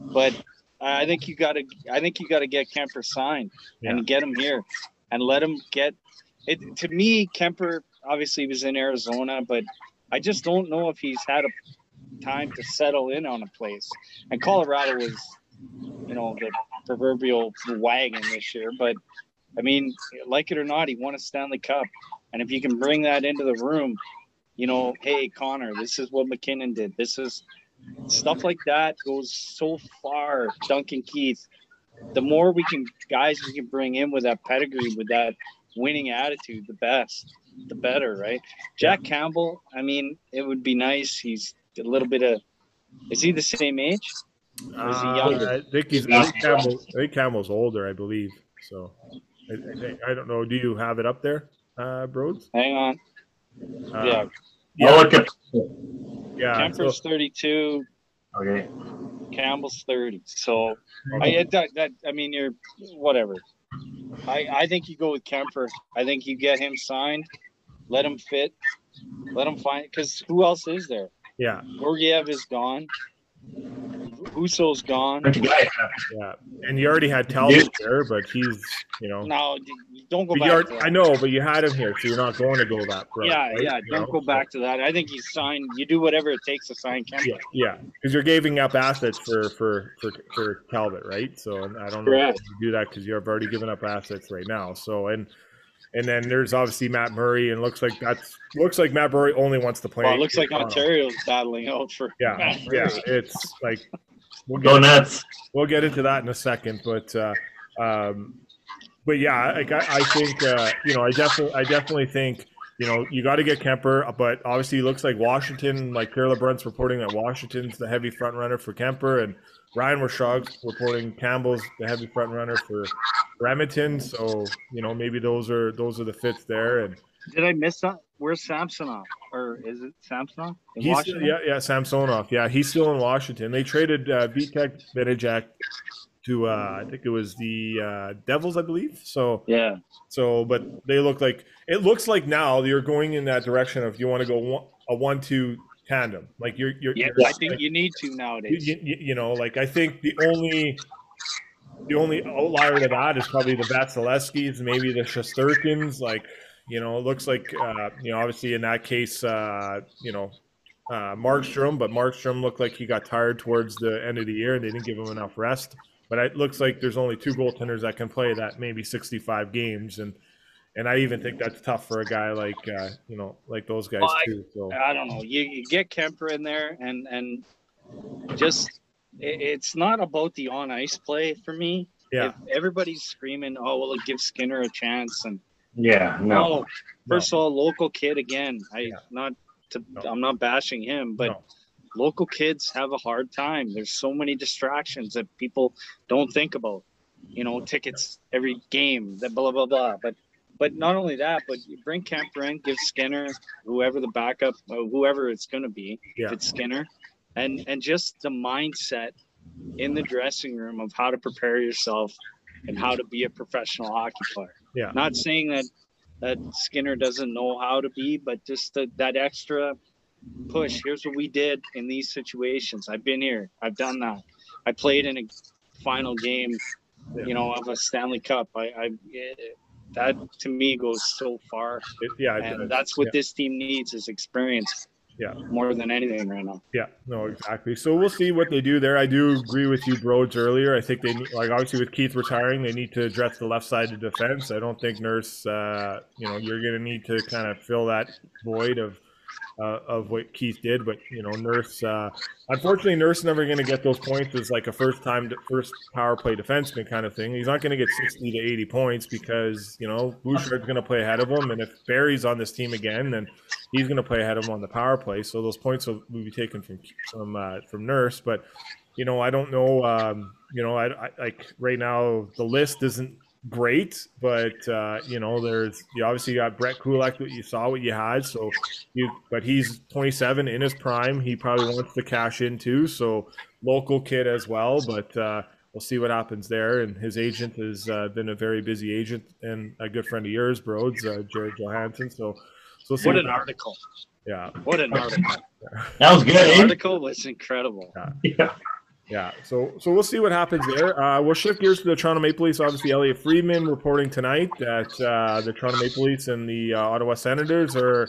But I think you gotta I think you gotta get Kuemper signed and get him here and let him get it to me, Kuemper obviously was in Arizona, but I just don't know if he's had a time to settle in on a place. And Colorado was, you know, the proverbial wagon this year. But I mean, like it or not, he won a Stanley Cup. And if you can bring that into the room, you know, hey Connor, this is what MacKinnon did. This is stuff like that goes so far. Duncan Keith. The more we can guys we can bring in with that pedigree, with that winning attitude, the best, the better, right? Jack Campbell, I mean, it would be nice. He's a little bit of is he the same age? Or is he
Uh. I think he's. I think, Campbell, I think Campbell's older, I believe. So, I, I, think, I don't know. Do you have it up there, uh, Broads?
Hang on.
Uh,
yeah.
I'll look at.
Yeah.
Kuemper's
so-
32.
Okay.
Campbell's thirty. So I that, that I mean you're whatever. I I think you go with Kuemper. I think you get him signed, let him fit, let him find because who else is there?
Yeah,
Georgiev is gone. Husso's gone.
yeah, and you already had Talbot there, but he's you know.
No, don't go back.
are,
to that.
I know, but you had him here, so you're not going to go that route.
Yeah,
right?
yeah.
You
Don't
know?
go back to that. I think he's signed. You do whatever it takes to sign Kuemper.
Yeah, yeah, because you're giving up assets for for for for Talbot, right? So I don't know
Correct.
if you do that because you've already given up assets right now. So and and then there's obviously Matt Murray, and looks like that's looks like Matt Murray only wants to play.
Well, it looks like
Toronto.
Ontario's battling out for.
Yeah,
Matt
yeah, it's like we'll
Go
get
nuts.
we'll get into that in a second, but uh, um, but yeah, like I, I think uh, you know, I definitely, I definitely think you know, you got to get Kuemper, but obviously, it looks like Washington, like Carla Brunt's reporting that Washington's the heavy front runner for Kuemper, and Ryan Rishaug's reporting Campbell's the heavy front runner for Remington. So you know, maybe those are those are the fits there, and
Did I miss that? Where's Samsonov? Or is it Samsonov? In
he's
Washington?
yeah, yeah, Samsonov, yeah, he's still in Washington. They traded uh, Vitek Vanecek to uh, I think it was the uh, Devils, I believe. So
Yeah.
So, but they look like it looks like now you're going in that direction of you want to go one, a one-two tandem. Like you're, you're,
Yeah,
you're
I think you need to nowadays.
you, you, you know, like I think the only the only outlier to that is probably the Vasilevskiys, maybe the Shesterkins. Like, you know, it looks like uh, you know, obviously in that case, uh, you know, uh, Markstrom, but Markstrom looked like he got tired towards the end of the year, and they didn't give him enough rest. But it looks like there's only two goaltenders that can play that maybe 65 games, and and I even think that's tough for a guy like uh, you know like those guys
Well, I-
too. So
I don't know. You, you get Kuemper in there, and and just it, it's not about the on ice play for me.
yeah,
If everybody's screaming, "Oh, well, give Skinner a chance," and
Yeah, no.
no, first of all, local kid again. I
Yeah.
not to,
No.
I'm not bashing him, but
No.
local kids have a hard time. There's so many distractions that people don't think about. You know, tickets every game, that blah blah blah. But but not only that, but you bring in, give Skinner, whoever the backup, uh, whoever it's going to be,
Yeah.
if it's Skinner, and and just the mindset in the dressing room of how to prepare yourself and how to be a professional hockey player.
Yeah.
Not saying that that Skinner doesn't know how to be, but just the, that extra push. Here's what we did in these situations. I've been here. I've done that. I played in a final game, you know, of a Stanley Cup. I, I it- that to me goes so far,
it, yeah, it
and
does.
that's what
Yeah.
this team needs is experience.
Yeah.
more than anything right now.
Yeah, no, exactly. So we'll see what they do there. I do agree with you, Broads, earlier. I think they need, like obviously with Keith retiring, they need to address the left side of defense. I don't think Nurse, uh, you know, you're going to need to kind of fill that void of uh, of what Keith did. But you know, Nurse, uh, unfortunately, Nurse never going to get those points as like a first time, first power play defenseman kind of thing. He's not going to get sixty to eighty points because you know Bouchard's going to play ahead of him, and if Barrie's on this team again, then he's going to play ahead of him on the power play. So those points will, will be taken from from uh, from Nurse. But you know, I don't know. Um, you know, I, I like right now the list isn't great, but uh, you know, there's you obviously got Brett Kulak you saw what you had. So you, but he's 27 in his prime. He probably wants to cash in too. So local kid as well, but. Uh, We'll see what happens there. And his agent has uh, been a very busy agent and a good friend of yours, Broads, uh, Jared Johansson. So, so
What an
happens.
article!
Yeah,
What an article!
That was good,
The
eh?
article was incredible.
Yeah.
yeah. So, so we'll see what happens there. Uh, we'll shift gears to the Toronto Maple Leafs. Obviously, Elliotte Friedman reporting tonight that uh, the Toronto Maple Leafs and the uh, Ottawa Senators are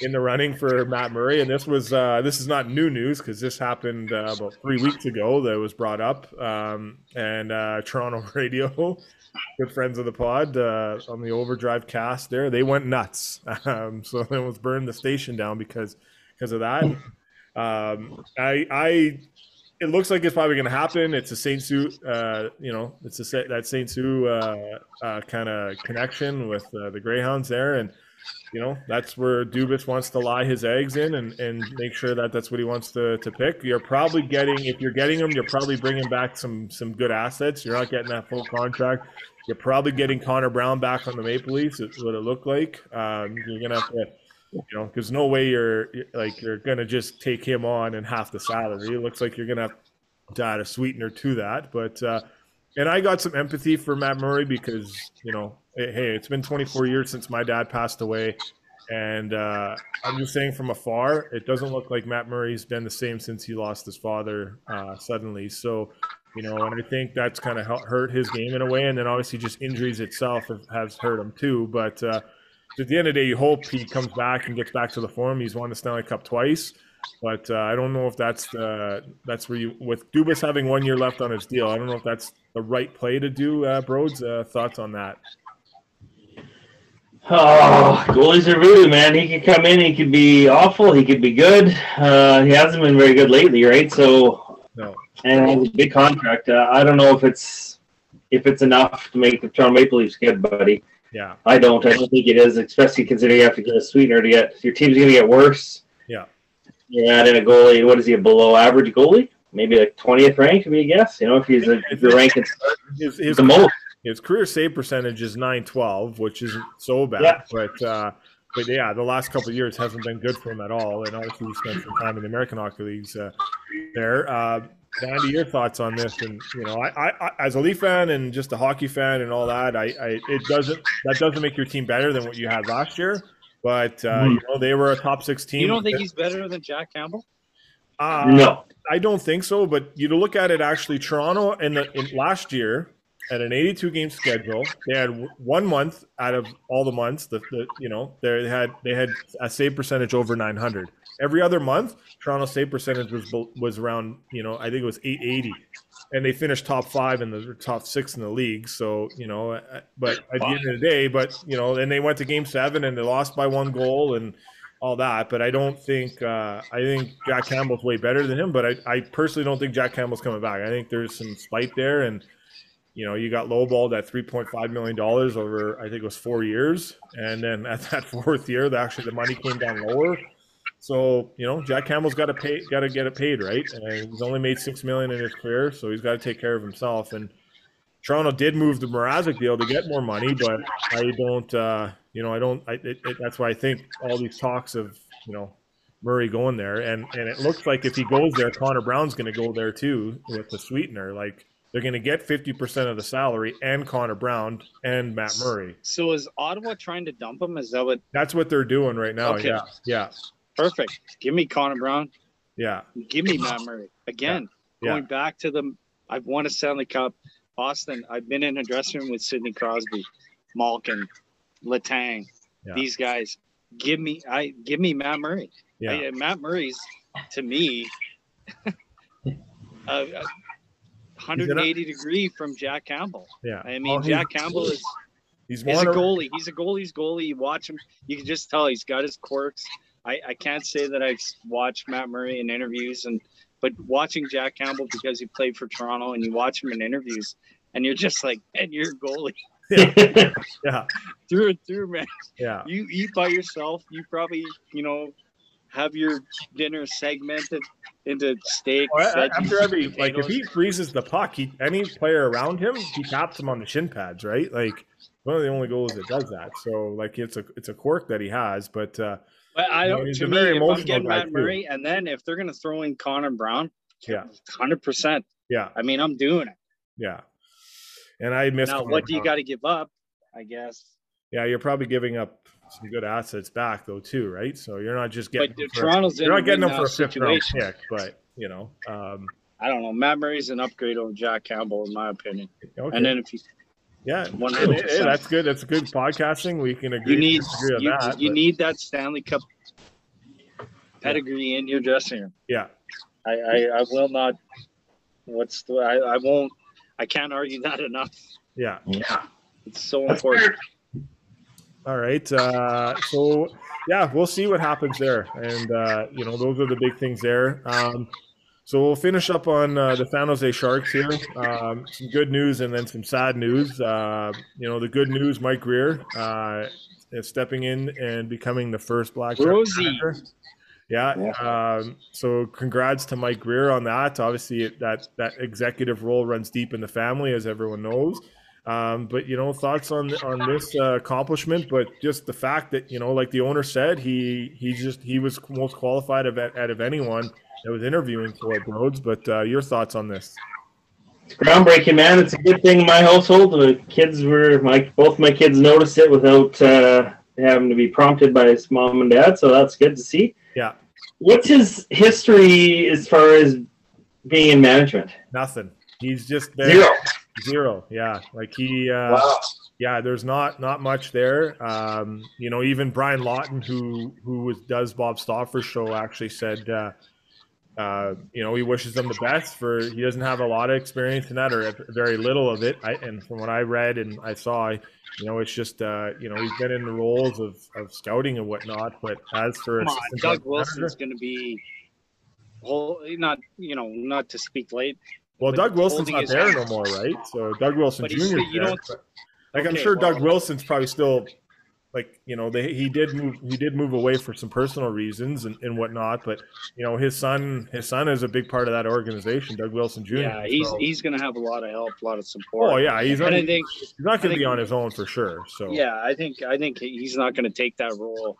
in the running for Matt Murray. And this was uh, this is not new news because this happened uh, about three weeks ago. That it was brought up. Um, and uh, Toronto Radio, good friends of the pod uh, on the Overdrive cast, there they went nuts. Um, so they almost burned the station down because because of that. Um, I I it looks like it's probably going to happen. It's a Saint Sue, uh, you know, it's a that Saint Sue uh, uh, kind of connection with uh, the Greyhounds there, and you know that's where Dubas wants to lie his eggs in and, and make sure that that's what he wants to, to pick. You're probably getting if you're getting him, you're probably bringing back some some good assets. You're not getting that full contract. You're probably getting Connor Brown back on the Maple Leafs. It's what it looked like. Um, you're gonna have to you know, because no way you're like you're gonna just take him on and half the salary. It looks like you're gonna have to add a sweetener to that. But uh, and I got some empathy for Matt Murray because you know, hey, it's been 24 years since my dad passed away, and uh, I'm just saying from afar, it doesn't look like Matt Murray's been the same since he lost his father uh, suddenly. So. You know, and I think that's kind of hurt his game in a way, and then obviously just injuries itself has hurt him too. But uh, at the end of the day, you hope he comes back and gets back to the form. He's won the Stanley Cup twice. But uh, I don't know if that's that's where you with Dubas having one year left on his deal. I don't know if that's the right play to do. Uh, Broads, uh, thoughts on that?
Oh, goalies are voodoo, man. He could come in, he could be awful, he could be good. Uh, he hasn't been very good lately, right? So,
no.
And a big contract. Uh, I don't know if it's if it's enough to make the Toronto Maple Leafs good, buddy.
Yeah.
I don't. I don't think it is, especially considering you have to get a sweetener to get your team's going to get worse.
Yeah.
You add in a goalie. What is he? A below average goalie? Maybe like twentieth ranked, to be a guess. You know, if he's a, if the ranking
his, his,
the most.
His career save percentage is nine twelve, which isn't so bad.
Yeah.
But uh, but yeah, the last couple of years hasn't been good for him at all. And obviously, he spent some time in the American Hockey Leagues uh, there. Uh, Andy, your thoughts on this? And you know, I, I, as a Leaf fan and just a hockey fan and all that, I, I, it doesn't that doesn't make your team better than what you had last year. But uh,
Hmm.
you know, they were a top six team.
You don't think he's better than Jack Campbell?
Uh,
No.
I don't think so. But you look at it actually, Toronto in the in last year at an 82 game schedule, they had one month out of all the months. that you know they had they had a save percentage over 900. Every other month, Toronto save percentage was was around you know I think it was 880, and they finished top five in the top six in the league. So you know, uh, but at the end of the day, but you know, and they went to game seven and they lost by one goal and all that. But I don't think uh, I think Jack Campbell's way better than him. But I, I personally don't think Jack Campbell's coming back. I think there's some spite there, and you know you got lowballed at 3.5 million dollars over I think it was four years, and then at that fourth year, the, actually the money came down lower. So you know Jack Campbell's got to pay, got to get it paid, right? And he's only made six million in his career, so he's got to take care of himself. And Toronto did move the Mrazek deal to get more money, but I don't, uh, you know, I don't. I, it, it, that's why I think all these talks of, you know, Murray going there, and and it looks like if he goes there, Connor Brown's going to go there too with the sweetener. Like they're going to get fifty percent of the salary and Connor Brown and Matt Murray.
So is Ottawa trying to dump him? Is that what?
That's what they're doing right now.
Okay.
Yeah, yeah,
Perfect. Give me Connor Brown.
yeah,
Give me Matt Murray again.
Yeah.
Going back to the, I've won a Stanley Cup. Boston. I've been in a dressing room with Sidney Crosby, Malkin, Letang.
Yeah.
These guys. Give me. I give me Matt Murray.
yeah.
I- Matt Murray's to me. a 180 degree from Jack Campbell.
yeah.
I mean,
oh, he's-
Jack Campbell is
He's
He's a- goalie. He's a goalie's goalie. You watch him, you can just tell he's got his quirks. I, I can't say that I've watched Matt Murray in interviews, and but watching Jack Campbell because he played for Toronto, and you watch him in interviews, and you're just like, man, you're a goalie
Yeah, yeah,
through and through, man.
yeah.
You eat by yourself. You probably, you know, have your dinner segmented into steak.
Well,
veggies,
after every like if he freezes the puck, he any player around him, he taps him on the shin pads, right? Like one of the only goals that does that. So like it's a it's a quirk that he has, but uh
But I don't.
he's
To
a
me,
very
if I'm getting Matt
too.
And then if they're gonna throw in Connor Brown,
Yeah.
hundred percent.
yeah,
I mean, I'm doing it.
yeah. And I miss
Now,
Connor
what do you got to give up? I guess.
Yeah, you're probably giving up some good assets back though too, right? So you're not just getting
But
them for,
Toronto's in
you're not getting them for a fifth round
situation.
pick, but you know, um,
I don't know. Matt Murray's an upgrade over Jack Campbell, in my opinion.
okay.
And then if you
yeah, Hey,
hundred
hey,
percent,
that's good. That's good podcasting. We can agree.
you need
disagree on
you,
that,
you need that Stanley Cup pedigree in your dressing room.
yeah,
I, I, I will not. What's the? I, I won't. I can't argue that enough.
yeah.
yeah.
It's so
That's
important.
All right. Uh, so yeah, we'll see what happens there, and uh, you know those are the big things there. Um, so we'll finish up on uh, the San Jose Sharks here. Um, some good news and then some sad news. Uh, you know the good news: Mike Grier uh, is stepping in and becoming the first Black
Rosie.
manager. Yeah. Um, so congrats to Mike Grier on that. Obviously, it, that that executive role runs deep in the family, as everyone knows. Um, but you know, thoughts on on this uh, accomplishment, but just the fact that you know, like the owner said, he he just he was most qualified of out of anyone that was interviewing Floyd Rhodes. But uh, your thoughts on this?
It's groundbreaking, man. It's a good thing in my household. The kids were my both my kids noticed it without uh, having to be prompted by his mom and dad, so that's good to see.
Yeah.
What's his history as far as being in management?
Nothing. He's just been,
Zero.
Zero. Yeah. Like he. Uh,
Wow.
Yeah, there's not not much there. Um, you know, even Brian Lawton, who who was, does Bob Stauffer's show, actually said, uh, uh, you know, he wishes them the best for. He doesn't have a lot of experience in that, or very little of it. I, and from what I read and I saw, I, you know, it's just uh, you know he's been in the roles of, of scouting and whatnot. But as for
Come on, Doug
general
Wilson's going to be, whole, not you know, not to speak late.
Well, Doug Wilson's not there no more, right? So Doug Wilson Jr. there, but- like I'm
Okay,
sure Doug Wilson's probably still like you know they, he did move he did move away for some personal reasons and, and whatnot, but you know his son his son is a big part of that organization, Doug Wilson Jr.
Yeah, he's
so-
he's going to have a lot of help, a lot of support.
oh yeah he's
and
not,
I think
he's not going to be on his own for sure. So
yeah, I think I think he's not going to take that role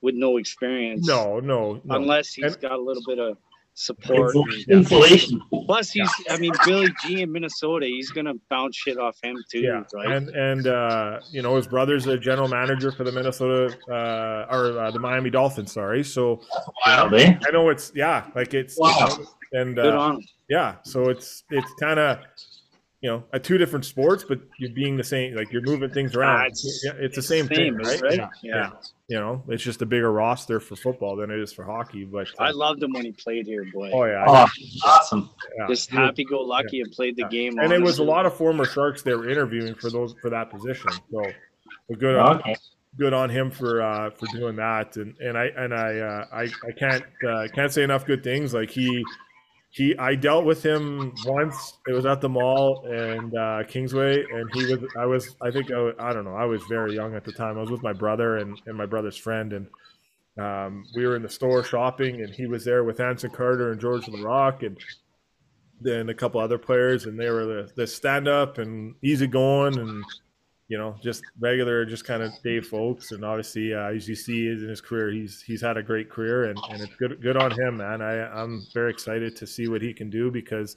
with no experience.
no no no
unless he's
And-
got a little bit of support.
Inflation.
Plus, he's I mean Billy G in Minnesota, he's going to bounce shit off him too,
yeah,
right?
and and uh, you know his brother's a general manager for the Minnesota uh, or uh, the Miami Dolphins. Sorry, so
Wild, eh?
I know it's yeah, like it's
Wow.
and
Good
uh,
on
yeah, so it's it's kind of you know at two different sports, but you're being the same, like you're moving things around.
Ah,
it's,
it's-
it's the
it's
same, thing,
same,
right?
right?
Yeah.
Yeah.
yeah, you know, it's just a bigger roster for football than it is for hockey. But uh,
I loved him when he played here, boy.
oh yeah,
Oh, awesome.
yeah.
Just happy go lucky and played the game.
and it was a lot of former Sharks they were interviewing for those for that position. So we're good on
Okay.
good on him for uh, for doing that. And and I and I uh, I, I can't uh, can't say enough good things. Like he he I dealt with him once. It was at the mall and uh, Kingsway, and he was I was I think I, wa- I don't know I was very young at the time. I was with my brother and, and my brother's friend, and um, we were in the store shopping, and he was there with Anson Carter and George Laraque and then a couple other players, and they were the, the stand up and easy going and you know, just regular, just kind of Dave folks. And obviously, uh, as you see in his career, he's he's had a great career, and, and it's good good on him, man. I I'm very excited to see what he can do because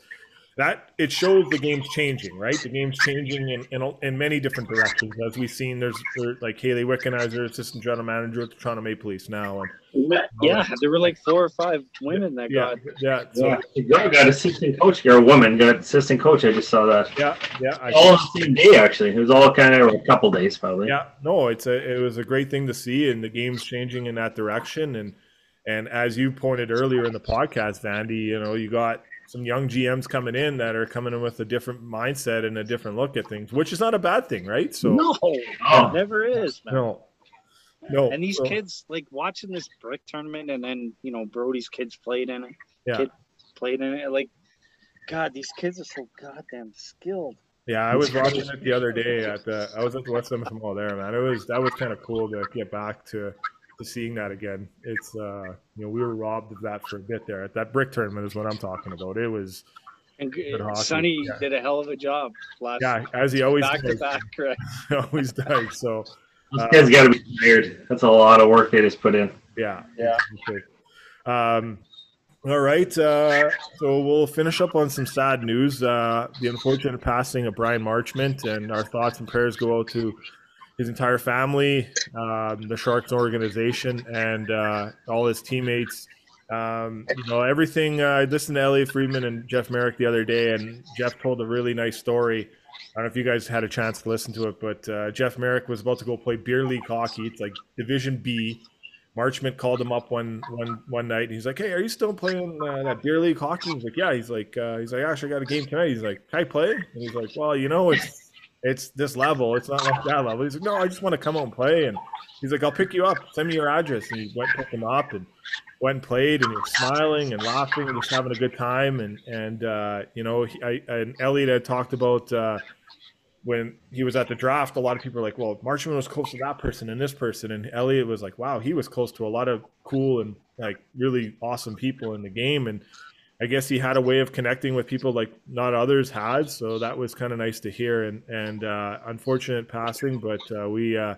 that it shows the game's changing, right? The game's changing in in, in many different directions, as we've seen. There's there, like Hayley Wickenheiser, assistant general manager at the Toronto Maple Leafs now, and um,
Yeah, there were like four or five women that
yeah,
got.
yeah, so,
Yeah, the girl got assistant coach, or a woman got assistant coach. I just saw that.
yeah, yeah. I,
All on the same day, actually. It was all kind of a couple days, probably.
Yeah, no, it's a it was a great thing to see, and the game's changing in that direction. And and as you pointed earlier in the podcast, Vandy, you know, you got some young GMs coming in that are coming in with a different mindset and a different look at things, which is not a bad thing, right? So
No,
Oh.
it never is, man.
no, no,
And these
so,
kids, like watching this brick tournament, and then you know Brody's kids played in it.
yeah,
kid- Played in it, like God, these kids are so goddamn skilled.
yeah. I was watching it the other day at the I was at the West Edmonton Mall there, man. It was that was kind of cool to get back to to seeing that again. It's uh, you know, we were robbed of that for a bit there. At that brick tournament is what I'm talking about. It was
And
Good hockey,
Sonny
yeah.
did a hell of a job last
yeah, as he always
back to
does.
back, correct?
always does. So
Those kids got to be tired. That's a lot of work they just put in.
yeah,
Yeah.
Okay. Um, all right. Uh, so we'll finish up on some sad news. Uh, the unfortunate passing of Bryan Marchment, and our thoughts and prayers go out to his entire family, um, the Sharks organization, and uh, all his teammates. Um, you know, everything. Uh, I listened to Elliotte Friedman and Jeff Marek the other day, and Jeff told a really nice story. I don't know if you guys had a chance to listen to it, but uh, Jeff Marek was about to go play beer league hockey. It's like Division B. Marchment called him up one one one night, and he's like, "Hey, are you still playing uh, that beer league hockey?" He's like, "Yeah." He's like, uh, "He's like, actually, I got a game tonight." He's like, "Can I play?" And he's like, "Well, you know, it's it's this level. It's not like that level." He's like, "No, I just want to come out and play." And he's like, "I'll pick you up. Send me your address." And he went and picked him up and went and played, and he was smiling and laughing and just having a good time. And and uh, you know, he, I and Elliotte had talked about. Uh, when he was at the draft, a lot of people were like, well, Marchment was close to that person and this person. And Elliotte was like, wow, he was close to a lot of cool and like really awesome people in the game. And I guess he had a way of connecting with people like not others had. So that was kind of nice to hear. And, and, uh, unfortunate passing, but, uh, we, uh,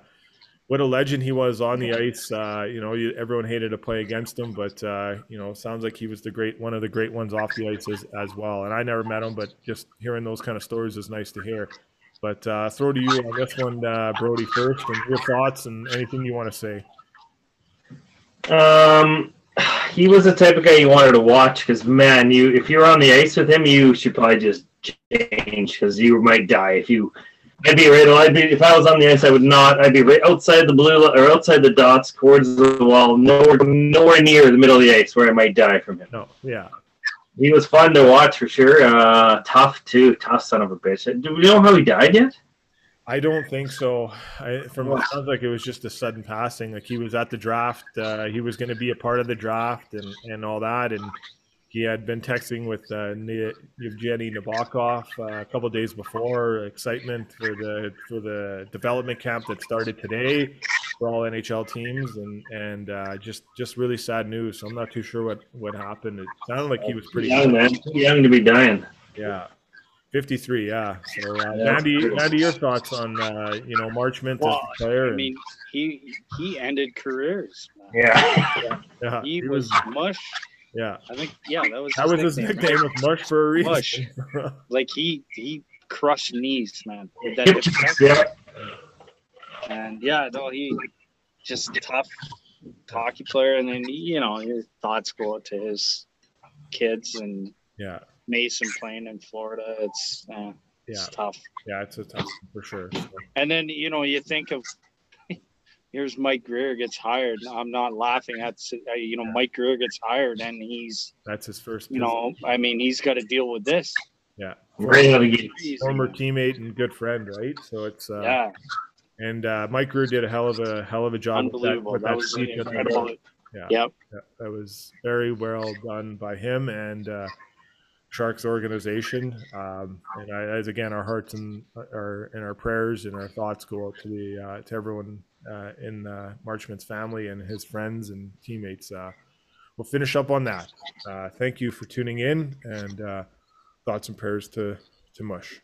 what a legend he was on the ice. Uh, you know, you, everyone hated to play against him, but uh, you know, sounds like he was the great one of the great ones off the ice as, as well. And I never met him, but just hearing those kind of stories is nice to hear. But uh, throw to you on this one, uh, Brody, first, and your thoughts and anything you want to say.
Um, he was the type of guy you wanted to watch because man, you if you're on the ice with him, you should probably just change because you might die if you. I'd be right. I'd be if I was on the ice. I would not. I'd be right outside the blue or outside the dots towards the wall, nowhere, nowhere near the middle of the ice where I might die from him.
No, yeah,
he was fun to watch for sure. Uh, tough too, tough son of a bitch. Do we know how he died yet?
I don't think so. I, from what it sounds like, it was just a sudden passing. Like he was at the draft. Uh, he was going to be a part of the draft and, and all that. And he had been texting with uh, Evgeny Nabokov uh, a couple days before. Excitement for the for the development camp that started today for all NHL teams, and and uh, just just really sad news. So I'm not too sure what what happened. It sounded like he was pretty
young, man. Too young to be dying.
Yeah. 53, yeah. So, uh, yeah, Andy, Andy, your thoughts on uh, you know Marchment well, as a player?
I mean, he he ended careers.
Yeah.
yeah. yeah.
He, he was, was mush
yeah,
I think yeah, that was
that was his nickname with Mush for a reason. Mush,
like he he crushed knees, man. yeah. And yeah, no, he just tough hockey player, and then you know his thoughts go to his kids and
yeah,
Mason playing in Florida. It's uh, yeah, it's tough.
Yeah, it's a tough for sure.
And then you know you think of here's Mike Grier gets hired. I'm not laughing at uh, you know Mike Grier gets hired and he's
that's his first.
You know, I mean, he's got to deal with this.
Yeah,
former
teammate and good friend, right? So it's uh,
yeah.
And uh, Mike Grier did a hell of a hell of a job
Unbelievable.
with
that. With that, that was incredible.
Yeah.
Yep.
Yeah, that was very well done by him and uh, Sharks organization. Um, and I, as again, our hearts and our and our prayers and our thoughts go out to the uh, to everyone uh, in uh, Marchment's family and his friends and teammates. Uh, we'll finish up on that. Uh, thank you for tuning in and uh, thoughts and prayers to, to Mush.